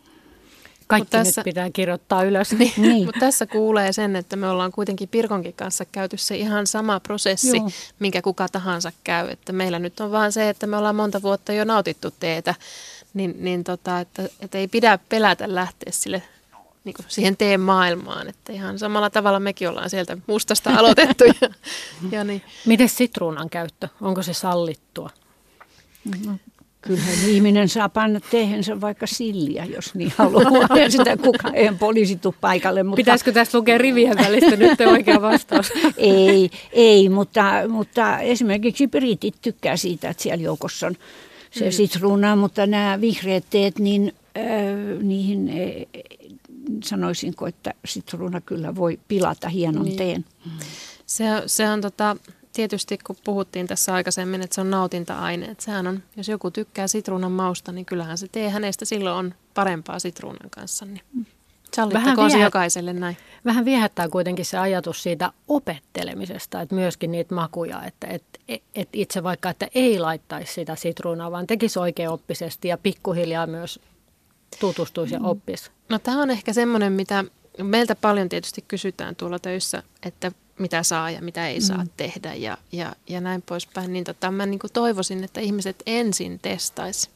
Kaikki tässä, nyt pitää kirjoittaa ylös. Niin, niin. Mutta tässä kuulee sen, että me ollaan kuitenkin Pirkonkin kanssa käyty se ihan sama prosessi, Joo. minkä kuka tahansa käy. Että meillä nyt on vaan se, että me ollaan monta vuotta jo nautittu teetä, niin, niin tota, että, että ei pidä pelätä lähteä sille niin kuin siihen teen maailmaan. Että ihan samalla tavalla mekin ollaan sieltä mustasta aloitettu. ja, ja niin. Miten sitruunan käyttö? Onko se sallittua? No, kyllähän ihminen saa panna tehensä vaikka silliä, jos niin haluaa. Ja sitä kukaan ei poliisi tule paikalle. Mutta... Pitäisikö tässä lukea rivien välistä nyt oikea vastaus? ei, ei mutta, mutta esimerkiksi britit tykkää siitä, että siellä joukossa on se mm. sitruuna, mutta nämä vihreät teet, niin äh, niihin sanoisinko, että sitruuna kyllä voi pilata hienon niin. teen. Se, se on tota, tietysti, kun puhuttiin tässä aikaisemmin, että se on nautinta-aine. Että sehän on, jos joku tykkää sitruunan mausta, niin kyllähän se tee hänestä silloin on parempaa sitruunan kanssa. Niin sallittakoon se jokaiselle näin. Vähän viehättää kuitenkin se ajatus siitä opettelemisesta, että myöskin niitä makuja, että et, et itse vaikka, että ei laittaisi sitä sitruunaa, vaan tekisi oikeoppisesti ja pikkuhiljaa myös tutustuisi ja mm. oppisi. No tämä on ehkä semmoinen, mitä meiltä paljon tietysti kysytään tuolla töissä, että mitä saa ja mitä ei saa mm. tehdä ja, ja, ja näin poispäin. Niin tota, mä niin toivoisin, että ihmiset ensin testaisi.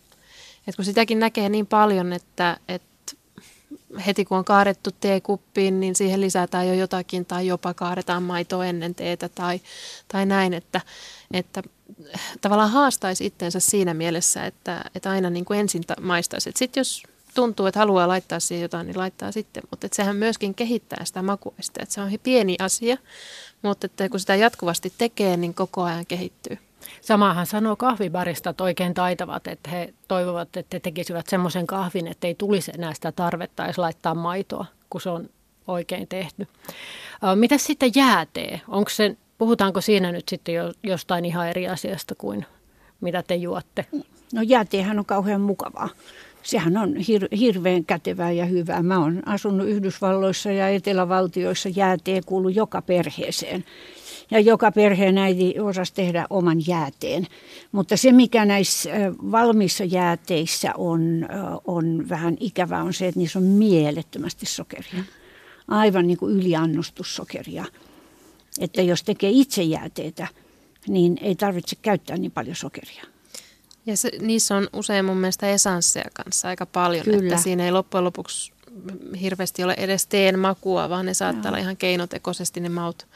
Et kun sitäkin näkee niin paljon, että, että heti kun on kaadettu teekuppiin, niin siihen lisätään jo jotakin tai jopa kaadetaan maitoa ennen teetä tai, tai näin, että, että tavallaan haastaisi itteensä siinä mielessä, että, että aina niin kuin ensin maistaisi. Sitten jos tuntuu, että haluaa laittaa siihen jotain, niin laittaa sitten. Mutta että sehän myöskin kehittää sitä makuista. Että se on pieni asia, mutta että kun sitä jatkuvasti tekee, niin koko ajan kehittyy. Samahan sanoo kahvibaristat oikein taitavat, että he toivovat, että he tekisivät semmoisen kahvin, että ei tulisi enää sitä tarvetta edes laittaa maitoa, kun se on oikein tehty. Mitä sitten jäätee? Onko se, puhutaanko siinä nyt sitten jo, jostain ihan eri asiasta kuin mitä te juotte? No jääteehän on kauhean mukavaa sehän on hir- hirveän kätevää ja hyvää. Mä oon asunut Yhdysvalloissa ja Etelävaltioissa. Jäätee kuuluu joka perheeseen. Ja joka perheen äiti osasi tehdä oman jääteen. Mutta se, mikä näissä valmissa jääteissä on, on vähän ikävää, on se, että niissä on mielettömästi sokeria. Aivan niin kuin yliannostussokeria. Että jos tekee itse jääteitä, niin ei tarvitse käyttää niin paljon sokeria. Ja se, niissä on usein mun mielestä esansseja kanssa aika paljon, Kyllä. että siinä ei loppujen lopuksi hirveästi ole edes teen makua, vaan ne saattaa Joo. olla ihan keinotekoisesti ne maut,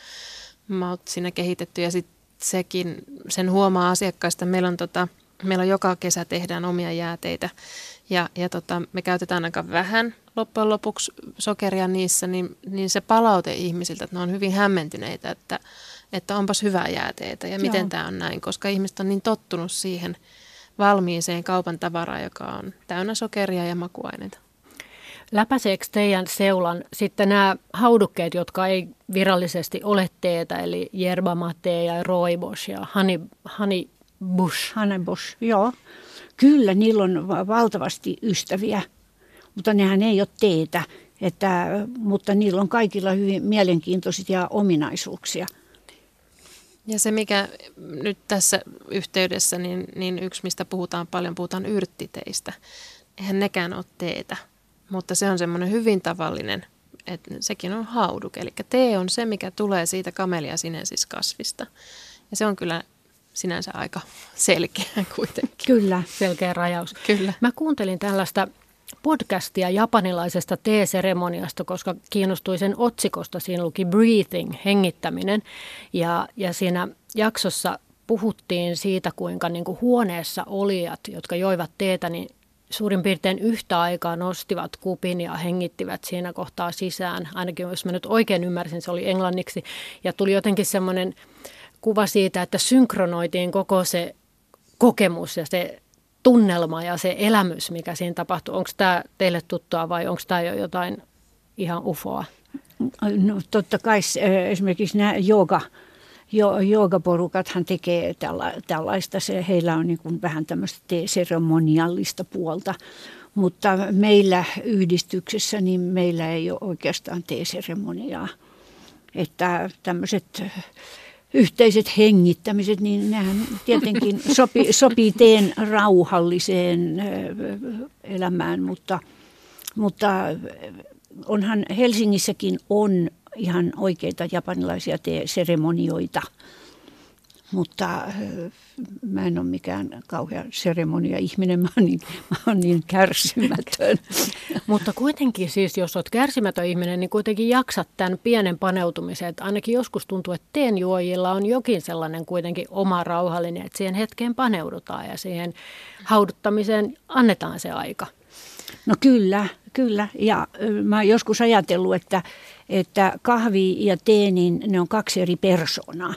maut siinä kehitetty. Ja sitten sekin, sen huomaa asiakkaista, meillä on, tota, meillä on joka kesä tehdään omia jääteitä ja, ja tota, me käytetään aika vähän loppujen lopuksi sokeria niissä, niin, niin se palaute ihmisiltä, että ne on hyvin hämmentyneitä, että, että onpas hyvää jääteitä ja miten tämä on näin, koska ihmiset on niin tottunut siihen – valmiiseen kaupan tavaraa, joka on täynnä sokeria ja makuaineita. Läpäiseekö teidän seulan sitten nämä haudukkeet, jotka ei virallisesti ole teetä, eli yerba mate ja rooibos ja honey, honey bush? Honey bush, joo. Kyllä, niillä on valtavasti ystäviä, mutta nehän ei ole teetä, että, mutta niillä on kaikilla hyvin mielenkiintoisia ominaisuuksia – ja se, mikä nyt tässä yhteydessä, niin, niin yksi, mistä puhutaan paljon, puhutaan yrttiteistä. Eihän nekään ole teetä, mutta se on semmoinen hyvin tavallinen, että sekin on hauduke. Eli tee on se, mikä tulee siitä kamelia sinensis kasvista. Ja se on kyllä sinänsä aika selkeä kuitenkin. Kyllä, selkeä rajaus. Kyllä. Mä kuuntelin tällaista podcastia japanilaisesta teeseremoniasta, koska kiinnostui sen otsikosta. Siinä luki breathing, hengittäminen. Ja, ja siinä jaksossa puhuttiin siitä, kuinka niin kuin huoneessa olijat, jotka joivat teetä, niin suurin piirtein yhtä aikaa nostivat kupin ja hengittivät siinä kohtaa sisään. Ainakin jos mä nyt oikein ymmärsin, se oli englanniksi. Ja tuli jotenkin semmoinen kuva siitä, että synkronoitiin koko se kokemus ja se tunnelma ja se elämys, mikä siinä tapahtuu. Onko tämä teille tuttua vai onko tämä jo jotain ihan ufoa? No, totta kai esimerkiksi nämä jooga, jo, joogaporukathan tekee tälla, tällaista. Se, heillä on niin kuin vähän tämmöistä seremoniallista puolta. Mutta meillä yhdistyksessä, niin meillä ei ole oikeastaan teeseremoniaa. Että tämmöiset yhteiset hengittämiset, niin nehän tietenkin sopi, sopii teen rauhalliseen elämään, mutta, mutta onhan Helsingissäkin on ihan oikeita japanilaisia seremonioita – mutta äh, mä en ole mikään kauhean seremonia-ihminen, mä oon niin, mä oon niin kärsimätön. Mutta kuitenkin siis, jos olet kärsimätön ihminen, niin kuitenkin jaksat tämän pienen paneutumisen. Että ainakin joskus tuntuu, että teenjuojilla on jokin sellainen kuitenkin oma rauhallinen, että siihen hetkeen paneudutaan ja siihen hauduttamiseen annetaan se aika. No kyllä, kyllä. Ja mä oon joskus ajatellut, että, että kahvi ja tee, niin ne on kaksi eri persoonaa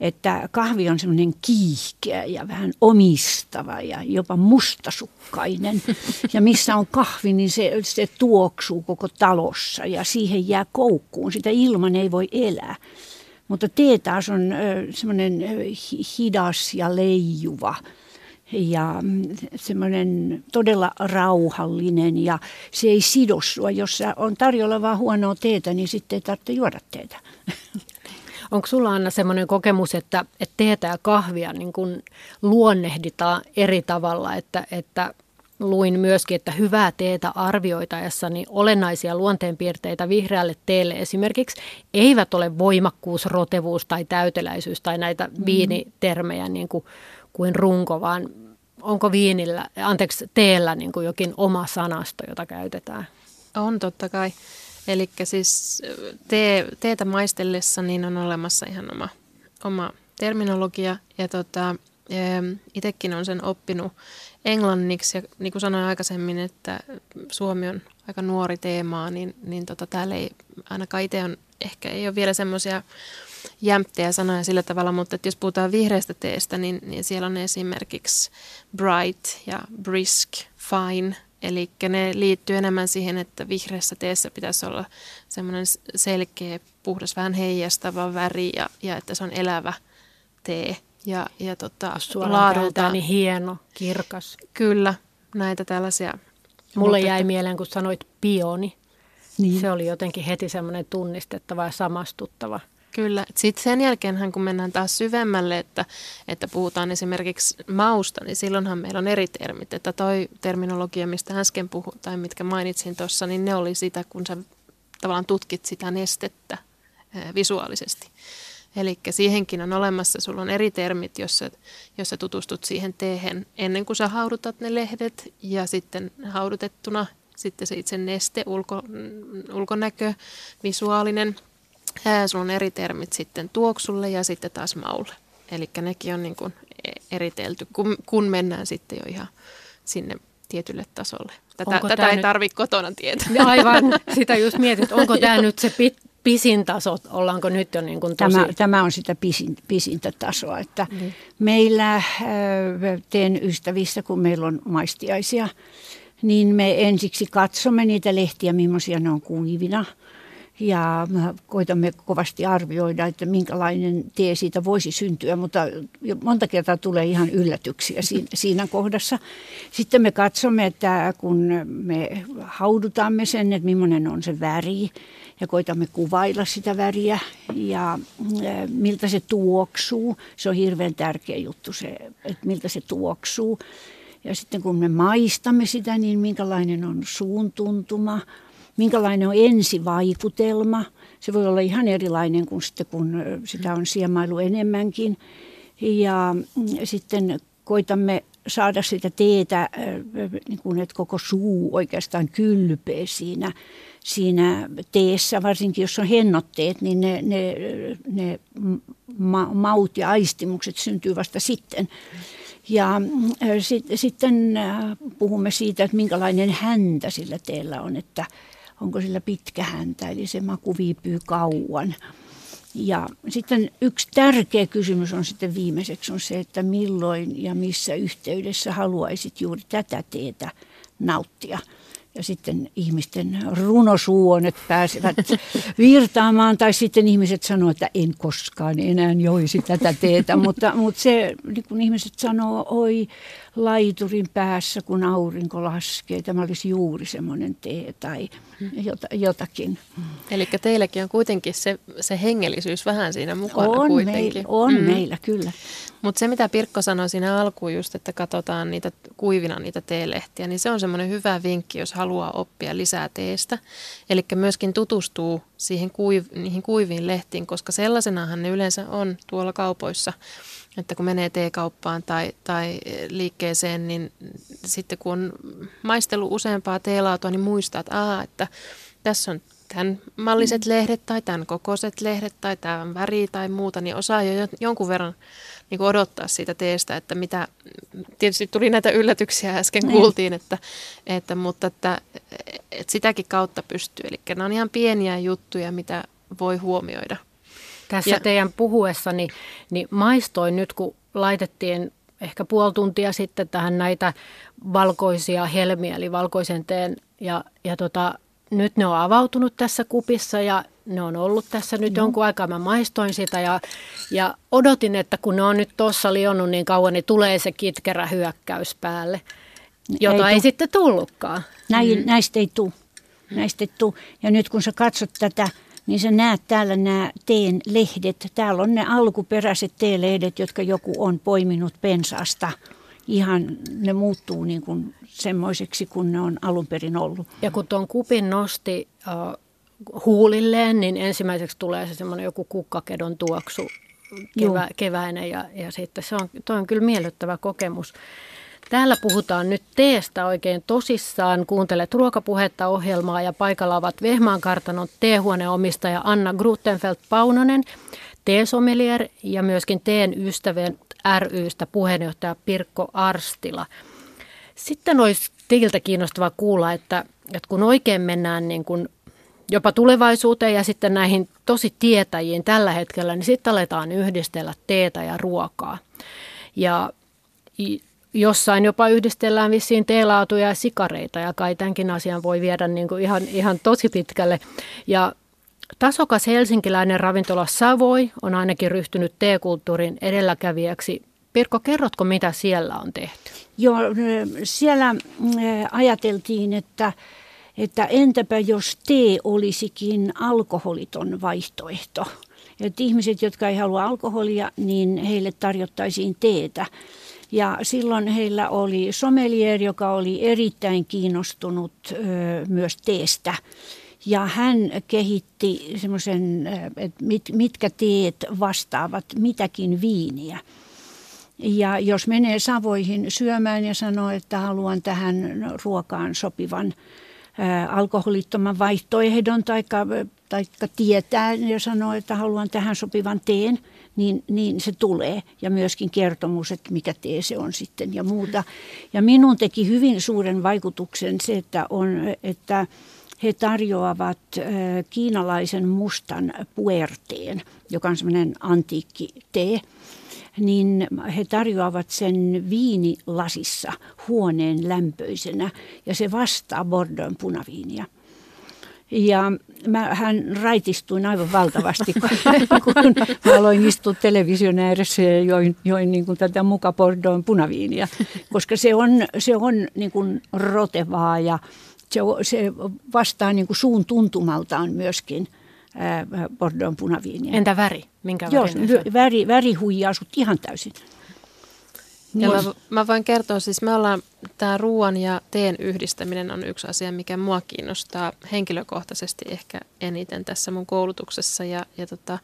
että kahvi on semmoinen kiihkeä ja vähän omistava ja jopa mustasukkainen. Ja missä on kahvi, niin se, se tuoksuu koko talossa ja siihen jää koukkuun. Sitä ilman ei voi elää. Mutta tee taas on semmoinen hidas ja leijuva ja mm, semmoinen todella rauhallinen ja se ei sido sua. Jos on tarjolla vaan huonoa teetä, niin sitten ei tarvitse juoda teetä. Onko sulla Anna semmoinen kokemus, että, että teetä ja kahvia niin kun luonnehditaan eri tavalla, että, että luin myöskin, että hyvää teetä arvioitaessa niin olennaisia luonteenpiirteitä vihreälle teelle esimerkiksi eivät ole voimakkuus, rotevuus tai täyteläisyys tai näitä mm. viinitermejä niin kuin, kuin runko, vaan onko viinillä, anteeksi, teellä niin kuin jokin oma sanasto, jota käytetään? On totta kai. Eli siis tee, teetä maistellessa niin on olemassa ihan oma, oma terminologia ja tota, itsekin on sen oppinut englanniksi. Ja niin kuin sanoin aikaisemmin, että Suomi on aika nuori teemaa, niin, niin tota, täällä ei ainakaan itse on, ehkä ei ole vielä semmoisia jämptejä sanoja sillä tavalla, mutta että jos puhutaan vihreästä teestä, niin, niin siellä on esimerkiksi bright ja brisk, fine, eli ne liittyy enemmän siihen, että vihreässä teessä pitäisi olla semmoinen selkeä, puhdas, vähän heijastava väri ja, ja että se on elävä tee ja, ja tota, laadulta. niin hieno, kirkas. Kyllä, näitä tällaisia. Mulle jäi että... mieleen, kun sanoit pioni. Niin. Se oli jotenkin heti semmoinen tunnistettava ja samastuttava. Kyllä. Sitten sen jälkeen, kun mennään taas syvemmälle, että, että puhutaan esimerkiksi mausta, niin silloinhan meillä on eri termit. Että toi terminologia, mistä äsken puhuin tai mitkä mainitsin tuossa, niin ne oli sitä, kun sä tavallaan tutkit sitä nestettä visuaalisesti. Eli siihenkin on olemassa, sulla on eri termit, jos sä, jos sä tutustut siihen teehen ennen kuin sä haudutat ne lehdet ja sitten haudutettuna sitten se itse neste, ulko, ulkonäkö, visuaalinen. Ää, sulla on eri termit sitten tuoksulle ja sitten taas maulle. Eli nekin on niin kuin e-, eritelty, kun, kun mennään sitten jo ihan sinne tietylle tasolle. Tätä, tätä ei nyt... tarvitse kotona tietää. Aivan, sitä just mietit, onko tämä nyt se pit, pisin taso, ollaanko nyt jo niin kuin tosi... Tämä, tämä on sitä pisin, pisintä tasoa, että mm. meillä äh, teen ystävissä, kun meillä on maistiaisia, niin me ensiksi katsomme niitä lehtiä, millaisia ne on kuivina. Ja koitamme kovasti arvioida, että minkälainen tie siitä voisi syntyä, mutta monta kertaa tulee ihan yllätyksiä siinä kohdassa. Sitten me katsomme, että kun me haudutamme sen, että millainen on se väri, ja koitamme kuvailla sitä väriä ja miltä se tuoksuu. Se on hirveän tärkeä juttu se, että miltä se tuoksuu. Ja sitten kun me maistamme sitä, niin minkälainen on suun tuntuma, minkälainen on ensivaikutelma. Se voi olla ihan erilainen kuin sitten, kun sitä on siemailu enemmänkin. Ja mm, sitten koitamme saada sitä teetä, niin kuin, että koko suu oikeastaan kylpee siinä siinä teessä, varsinkin jos on hennotteet, niin ne, ne, ne ma- maut ja aistimukset syntyy vasta sitten. Ja äh, sit, sitten äh, puhumme siitä, että minkälainen häntä sillä teellä on, että onko sillä pitkä häntä, eli se maku viipyy kauan. Ja sitten yksi tärkeä kysymys on sitten viimeiseksi on se, että milloin ja missä yhteydessä haluaisit juuri tätä teetä nauttia ja sitten ihmisten runosuonet pääsevät virtaamaan, tai sitten ihmiset sanoo, että en koskaan enää joisi tätä teetä, mutta, mutta se, niin kun ihmiset sanoo, oi laiturin päässä, kun aurinko laskee, tämä olisi juuri semmoinen tee tai jotakin. Eli teilläkin on kuitenkin se, se hengellisyys vähän siinä mukana on kuitenkin. Meillä, on mm. meillä, kyllä. Mutta se, mitä Pirkko sanoi siinä alkuun just, että katsotaan niitä kuivina niitä teelehtiä, niin se on semmoinen hyvä vinkki, jos haluaa oppia lisää teestä. Eli myöskin tutustuu siihen kuiv, niihin kuiviin lehtiin, koska sellaisenahan ne yleensä on tuolla kaupoissa. Että kun menee teekauppaan tai, tai liikkeeseen, niin sitten kun on maistellut useampaa teelaatua, niin muistaa, että, aa, että tässä on tämän malliset lehdet tai tämän kokoiset lehdet tai tämän väri tai muuta, niin osaa jo jonkun verran niin kuin odottaa siitä teestä, että mitä, tietysti tuli näitä yllätyksiä äsken niin. kuultiin, että, että, mutta että, että sitäkin kautta pystyy. Eli nämä on ihan pieniä juttuja, mitä voi huomioida. Tässä ja, teidän puhuessani niin maistoin nyt, kun laitettiin ehkä puoli tuntia sitten tähän näitä valkoisia helmiä, eli valkoisen teen, ja, ja tota, nyt ne on avautunut tässä kupissa ja ne on ollut tässä nyt no. jonkun aikaa. Mä maistoin sitä ja, ja odotin, että kun ne on nyt tuossa lionnut niin kauan, niin tulee se kitkerä hyökkäys päälle, jota ei, ei sitten tullutkaan. Näin, mm. Näistä ei tule. Näistä ei tule. Ja nyt kun sä katsot tätä, niin sä näet täällä nämä teen lehdet. Täällä on ne alkuperäiset teelehdet, jotka joku on poiminut pensaasta – ihan ne muuttuu niin kuin semmoiseksi kuin ne on alun perin ollut. Ja kun tuon kupin nosti uh, huulilleen, niin ensimmäiseksi tulee se semmoinen joku kukkakedon tuoksu kevä, keväinen ja, ja sitten se on, toi on kyllä miellyttävä kokemus. Täällä puhutaan nyt teestä oikein tosissaan. Kuuntelet ruokapuhetta ohjelmaa ja paikalla ovat Vehmaan kartanon teehuoneomistaja Anna Grutenfeld Paunonen, teesomelier ja myöskin teen ystävän rystä puheenjohtaja Pirkko Arstila. Sitten olisi teiltä kiinnostavaa kuulla, että, että kun oikein mennään niin kuin jopa tulevaisuuteen ja sitten näihin tosi tietäjiin tällä hetkellä, niin sitten aletaan yhdistellä teetä ja ruokaa. Ja jossain jopa yhdistellään vissiin teelaatuja ja sikareita ja kai tämänkin asian voi viedä niin kuin ihan, ihan tosi pitkälle. Ja Tasokas helsinkiläinen ravintola Savoi on ainakin ryhtynyt teekulttuurin edelläkävijäksi. Pirkko, kerrotko mitä siellä on tehty? Joo, siellä ajateltiin, että, että entäpä jos tee olisikin alkoholiton vaihtoehto. Että ihmiset, jotka ei halua alkoholia, niin heille tarjottaisiin teetä. Ja silloin heillä oli sommelier, joka oli erittäin kiinnostunut ö, myös teestä. Ja hän kehitti semmoisen, että mit, mitkä teet vastaavat mitäkin viiniä. Ja jos menee Savoihin syömään ja sanoo, että haluan tähän ruokaan sopivan ää, alkoholittoman vaihtoehdon tai taikka tietää ja sanoo, että haluan tähän sopivan teen, niin, niin se tulee. Ja myöskin kertomus, että mikä tee se on sitten ja muuta. Ja minun teki hyvin suuren vaikutuksen se, että, on, että he tarjoavat kiinalaisen mustan puerteen, joka on semmoinen antiikki tee niin he tarjoavat sen viinilasissa huoneen lämpöisenä ja se vastaa Bordeaux punaviinia. Ja mä, hän raitistuin aivan valtavasti, kun, kun mä aloin istua television ääressä ja join, join niin kuin tätä muka Bordeaux punaviinia, koska se on, se on niin kuin rotevaa ja se, se vastaa niin kuin suun tuntumaltaan myöskin Bordeaux punaviiniä. Entä väri? Minkä Joo, väri, väri huijaa sut ihan täysin. Ja mä, mä voin kertoa, siis me ollaan, tämä ruoan ja teen yhdistäminen on yksi asia, mikä mua kiinnostaa henkilökohtaisesti ehkä eniten tässä mun koulutuksessa. Ja, ja tota,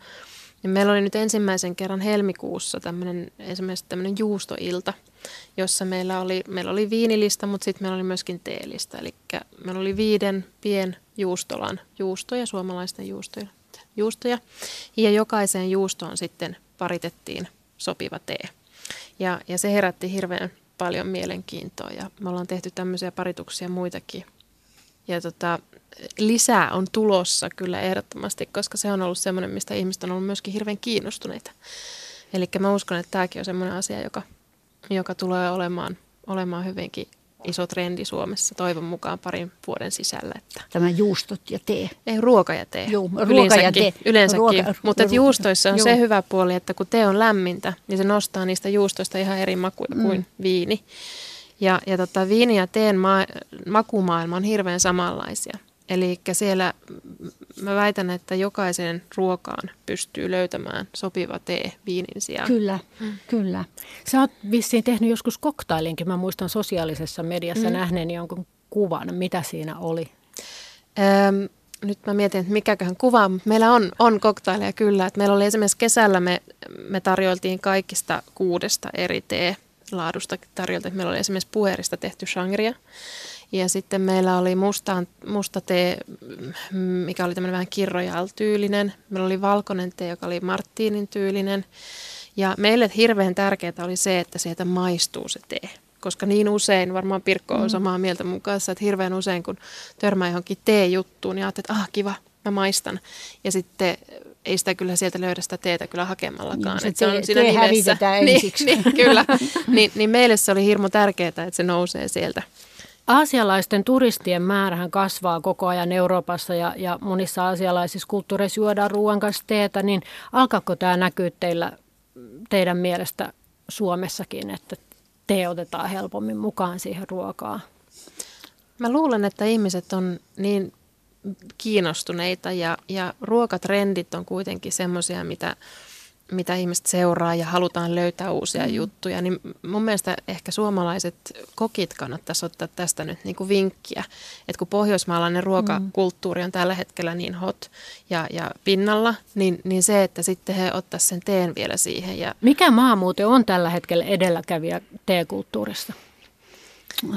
ja meillä oli nyt ensimmäisen kerran helmikuussa tämmöinen, esimerkiksi tämmöinen juustoilta, jossa meillä oli, meillä oli viinilista, mutta sitten meillä oli myöskin teelistä. Eli meillä oli viiden pien juustolan juustoja, suomalaisten juustoja, juustoja. Ja jokaiseen juustoon sitten paritettiin sopiva tee. Ja, ja se herätti hirveän paljon mielenkiintoa ja me ollaan tehty tämmöisiä parituksia muitakin. Ja tota, lisää on tulossa kyllä ehdottomasti, koska se on ollut semmoinen, mistä ihmiset on ollut myöskin hirveän kiinnostuneita. Eli mä uskon, että tämäkin on semmoinen asia, joka, joka tulee olemaan, olemaan hyvinkin iso trendi Suomessa toivon mukaan parin vuoden sisällä. Että Tämä juustot ja tee. Ei, ruoka ja tee. Joo, ruoka ja tee. Yleensäkin. Ruoka, Mutta ruoka, juustoissa on joo. se hyvä puoli, että kun tee on lämmintä, niin se nostaa niistä juustoista ihan eri makuja mm. kuin viini. Ja, ja tota, viini ja teen ma- makumaailma on hirveän samanlaisia. Eli siellä mä väitän, että jokaisen ruokaan pystyy löytämään sopiva tee viinin sijaan. Kyllä, mm. kyllä. Sä oot vissiin tehnyt joskus koktailinkin. Mä muistan sosiaalisessa mediassa mm. nähneeni jonkun kuvan. Mitä siinä oli? Öm, nyt mä mietin, että mikäköhän kuva, mutta meillä on, on koktaileja kyllä. Että meillä oli esimerkiksi kesällä me, me tarjoiltiin kaikista kuudesta eri tee laadusta tarjolta. Meillä oli esimerkiksi puerista tehty shangria. Ja sitten meillä oli mustaan, musta tee, mikä oli tämmöinen vähän kirrojal-tyylinen. Meillä oli valkoinen tee, joka oli Martinin tyylinen. Ja meille hirveän tärkeää oli se, että sieltä maistuu se tee. Koska niin usein, varmaan Pirkko on mm. samaa mieltä mun kanssa, että hirveän usein kun törmää johonkin tee-juttuun, niin ajattelee, että ah kiva, mä maistan. Ja sitten ei sitä kyllä sieltä löydä sitä teetä kyllä hakemallakaan. Niin, se, on siinä tee nimessä. niin, niin, kyllä. niin, niin meille se oli hirmu tärkeää, että se nousee sieltä Aasialaisten turistien määrähän kasvaa koko ajan Euroopassa ja, ja monissa aasialaisissa kulttuureissa juodaan ruoan kanssa teetä, niin alkaako tämä näkyä teillä, teidän mielestä Suomessakin, että tee otetaan helpommin mukaan siihen ruokaan? Mä luulen, että ihmiset on niin kiinnostuneita ja, ja ruokatrendit on kuitenkin semmoisia, mitä mitä ihmiset seuraa ja halutaan löytää uusia mm. juttuja, niin mun mielestä ehkä suomalaiset kokit kannattaisi ottaa tästä nyt niin kuin vinkkiä. Että kun pohjoismaalainen ruokakulttuuri on tällä hetkellä niin hot ja, ja pinnalla, niin, niin se, että sitten he ottaisivat sen teen vielä siihen. Ja... Mikä maa muuten on tällä hetkellä edelläkävijä teekulttuurista?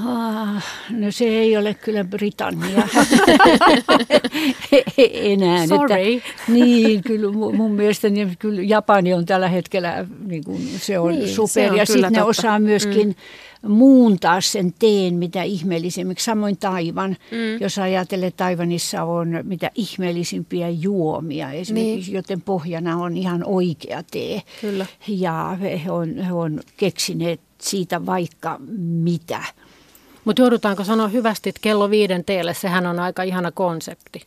Ah, no se ei ole kyllä Britannia enää. Sorry. Että, niin, kyllä mun mielestä niin, kyllä Japani on tällä hetkellä, niin kuin, se on niin, super. Se on ja sitten ne osaa myöskin mm. muuntaa sen teen, mitä ihmeellisemmiksi. Samoin Taivan, mm. jos ajattelee, Taivanissa on mitä ihmeellisimpiä juomia esimerkiksi, niin. joten pohjana on ihan oikea tee. Kyllä. Ja he on, he on keksineet siitä vaikka mitä. Mutta joudutaanko sanoa hyvästi, että kello viiden teille, sehän on aika ihana konsepti.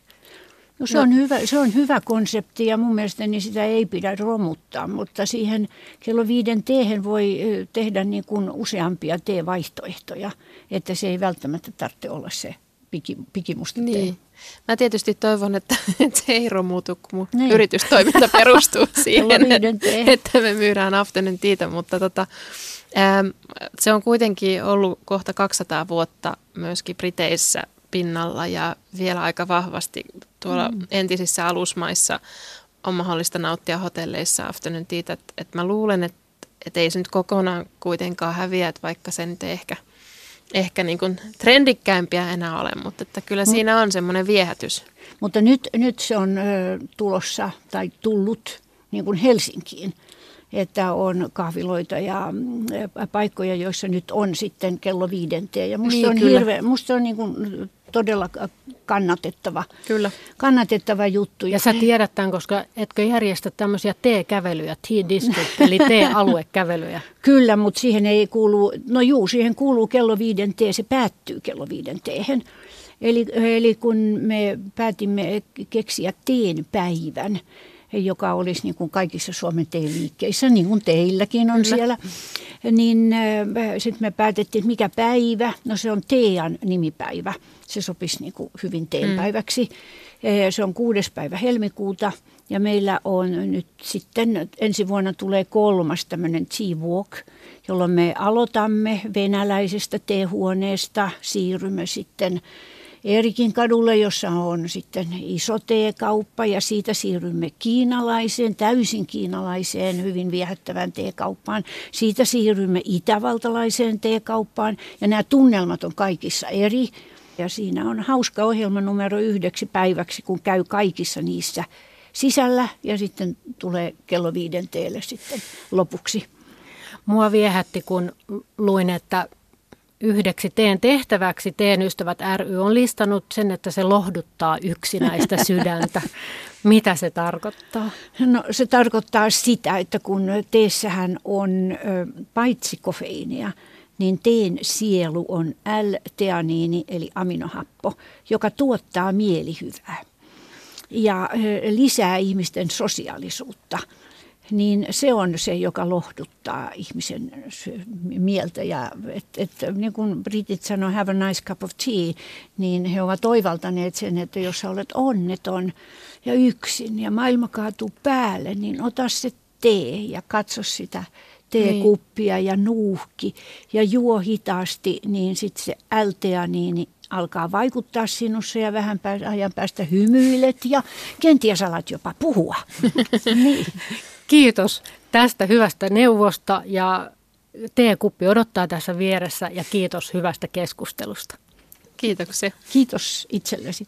No se, no. On hyvä, se on hyvä konsepti ja mun mielestäni sitä ei pidä romuttaa, mutta siihen kello viiden teehen voi tehdä niin kuin useampia teevaihtoehtoja, että se ei välttämättä tarvitse olla se piki, pikimusta niin. Mä tietysti toivon, että, että se ei romutu, kun mun niin. yritystoiminta perustuu siihen, että, että me myydään afternoon tiitä, mutta tota, Ähm, se on kuitenkin ollut kohta 200 vuotta myöskin Briteissä pinnalla ja vielä aika vahvasti tuolla mm. entisissä alusmaissa on mahdollista nauttia hotelleissa afternoon teitä. Et, et mä luulen, että et ei se nyt kokonaan kuitenkaan häviä, että vaikka se nyt ehkä, ehkä niin kuin trendikkäimpiä enää ole, mutta että kyllä siinä on semmoinen viehätys. Mutta nyt, nyt se on ö, tulossa tai tullut niin kuin Helsinkiin että on kahviloita ja mm, paikkoja, joissa nyt on sitten kello viidenteen. Ja musta niin, on, hirveä, musta on niin kuin todella kannatettava, kyllä. kannatettava juttu. Ja sä tiedät tämän, koska etkö järjestä tämmöisiä T-kävelyjä, T-district, eli T-aluekävelyjä? Kyllä, mutta siihen ei kuulu, no juu, siihen kuuluu kello viiden T, se päättyy kello viiden teehen. Eli, eli kun me päätimme keksiä teen päivän, joka olisi niin kuin kaikissa Suomen teeliikkeissä, niin kuin teilläkin on Kyllä. siellä. Niin sitten me päätettiin, että mikä päivä, no se on Tean nimipäivä. Se sopisi niin kuin hyvin teenpäiväksi. Mm. Äh, se on kuudes päivä helmikuuta ja meillä on nyt sitten, ensi vuonna tulee kolmas tämmöinen Tea Walk, jolloin me aloitamme venäläisestä teehuoneesta, siirrymme sitten Erikin kadulle, jossa on sitten iso teekauppa ja siitä siirrymme kiinalaiseen, täysin kiinalaiseen, hyvin viehättävän teekauppaan. Siitä siirrymme itävaltalaiseen teekauppaan ja nämä tunnelmat on kaikissa eri. Ja siinä on hauska ohjelma numero yhdeksi päiväksi, kun käy kaikissa niissä sisällä ja sitten tulee kello viidenteelle sitten lopuksi. Mua viehätti, kun luin, että yhdeksi teen tehtäväksi Teen ystävät ry on listannut sen, että se lohduttaa yksinäistä sydäntä. Mitä se tarkoittaa? No se tarkoittaa sitä, että kun teessähän on paitsi kofeiinia, niin teen sielu on L-teaniini eli aminohappo, joka tuottaa mielihyvää ja lisää ihmisten sosiaalisuutta – niin se on se, joka lohduttaa ihmisen mieltä. Ja et, et, niin kuin britit sanoo, have a nice cup of tea, niin he ovat oivaltaneet sen, että jos sä olet onneton ja yksin ja maailma kaatuu päälle, niin ota se tee ja katso sitä teekuppia niin. ja nuuhki ja juo hitaasti, niin sitten se niin alkaa vaikuttaa sinussa ja vähän ajan päästä hymyilet ja kenties alat jopa puhua. niin. Kiitos tästä hyvästä neuvosta ja teekuppi odottaa tässä vieressä ja kiitos hyvästä keskustelusta. Kiitoksia. Kiitos itsellesi.